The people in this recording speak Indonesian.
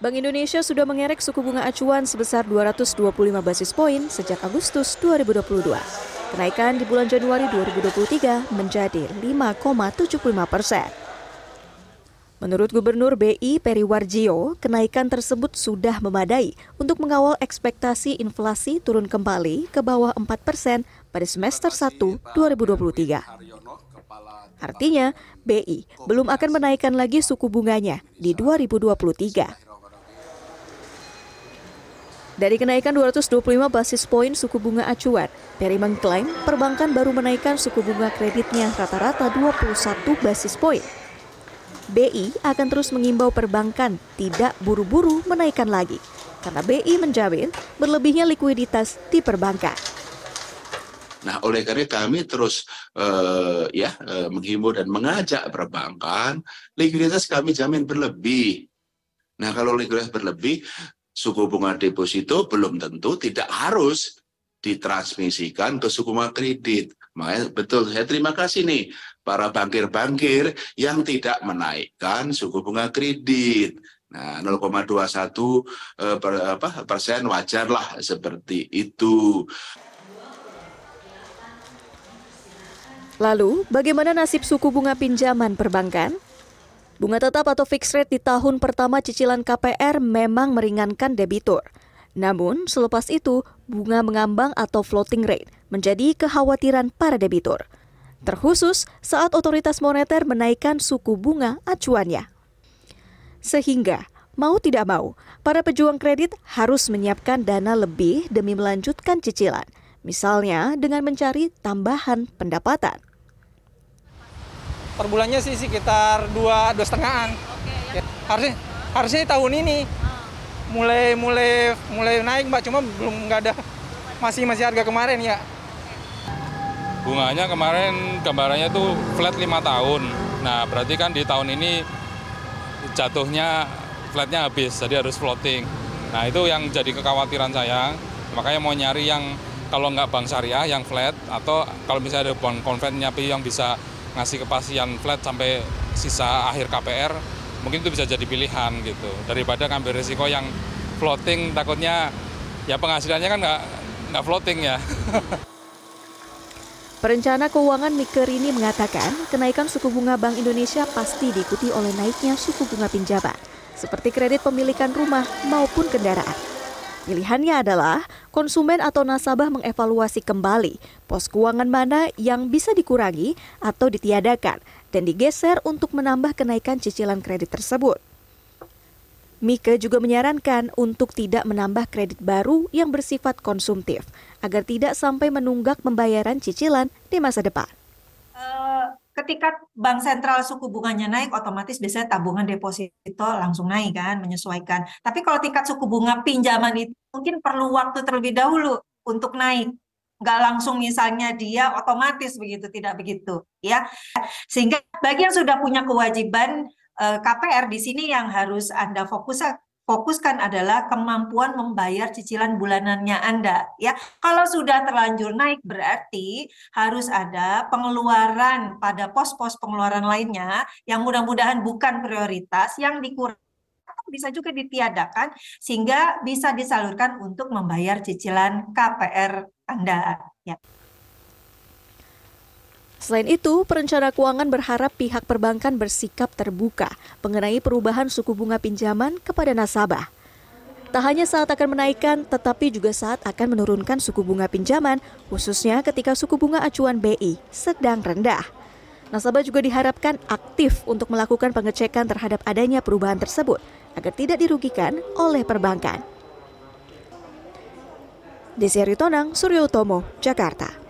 Bank Indonesia sudah mengerek suku bunga acuan sebesar 225 basis poin sejak Agustus 2022. Kenaikan di bulan Januari 2023 menjadi 5,75 persen. Menurut Gubernur BI Peri Warjio, kenaikan tersebut sudah memadai untuk mengawal ekspektasi inflasi turun kembali ke bawah 4 persen pada semester 1 2023. Artinya, BI belum akan menaikkan lagi suku bunganya di 2023. Dari kenaikan 225 basis poin suku bunga acuan, Peri mengklaim perbankan baru menaikkan suku bunga kreditnya rata-rata 21 basis poin. BI akan terus mengimbau perbankan tidak buru-buru menaikkan lagi, karena BI menjamin berlebihnya likuiditas di perbankan. Nah, oleh karena kami terus uh, ya uh, menghimbau dan mengajak perbankan, likuiditas kami jamin berlebih. Nah, kalau likuiditas berlebih, suku bunga deposito belum tentu tidak harus ditransmisikan ke suku bunga kredit. Makanya betul saya terima kasih nih para bankir-bankir yang tidak menaikkan suku bunga kredit. Nah, 0,21 eh, per, apa, persen wajarlah seperti itu. Lalu, bagaimana nasib suku bunga pinjaman perbankan? Bunga tetap atau fixed rate di tahun pertama cicilan KPR memang meringankan debitur. Namun, selepas itu, bunga mengambang atau floating rate menjadi kekhawatiran para debitur. Terkhusus saat otoritas moneter menaikkan suku bunga acuannya. Sehingga, mau tidak mau, para pejuang kredit harus menyiapkan dana lebih demi melanjutkan cicilan, misalnya dengan mencari tambahan pendapatan per bulannya sih sekitar dua dua setengahan. Okay, ya. Harusnya harusnya tahun ini mulai mulai mulai naik mbak, cuma belum nggak ada masih masih harga kemarin ya. Bunganya kemarin gambarannya tuh flat lima tahun. Nah berarti kan di tahun ini jatuhnya flatnya habis, jadi harus floating. Nah itu yang jadi kekhawatiran saya. Makanya mau nyari yang kalau nggak bank syariah yang flat atau kalau misalnya ada bank konvennya yang bisa ngasih kepastian flat sampai sisa akhir KPR mungkin itu bisa jadi pilihan gitu daripada ngambil risiko yang floating takutnya ya penghasilannya kan nggak nggak floating ya. Perencana keuangan Miker ini mengatakan kenaikan suku bunga Bank Indonesia pasti diikuti oleh naiknya suku bunga pinjaman, seperti kredit pemilikan rumah maupun kendaraan. Pilihannya adalah konsumen atau nasabah mengevaluasi kembali pos keuangan mana yang bisa dikurangi atau ditiadakan dan digeser untuk menambah kenaikan cicilan kredit tersebut. Mika juga menyarankan untuk tidak menambah kredit baru yang bersifat konsumtif agar tidak sampai menunggak pembayaran cicilan di masa depan. Uh, ketika bank sentral suku bunganya naik, otomatis biasanya tabungan deposito langsung naik kan, menyesuaikan. Tapi kalau tingkat suku bunga pinjaman itu mungkin perlu waktu terlebih dahulu untuk naik. Nggak langsung misalnya dia otomatis begitu, tidak begitu. ya. Sehingga bagi yang sudah punya kewajiban eh, KPR di sini yang harus Anda fokus fokuskan adalah kemampuan membayar cicilan bulanannya Anda ya. Kalau sudah terlanjur naik berarti harus ada pengeluaran pada pos-pos pengeluaran lainnya yang mudah-mudahan bukan prioritas yang dikurangi bisa juga ditiadakan sehingga bisa disalurkan untuk membayar cicilan KPR Anda ya. Selain itu, perencana keuangan berharap pihak perbankan bersikap terbuka mengenai perubahan suku bunga pinjaman kepada nasabah. Tak hanya saat akan menaikkan, tetapi juga saat akan menurunkan suku bunga pinjaman, khususnya ketika suku bunga acuan BI sedang rendah. Nasabah juga diharapkan aktif untuk melakukan pengecekan terhadap adanya perubahan tersebut agar tidak dirugikan oleh perbankan. Desi Aritonang, Suryo Utomo, Jakarta.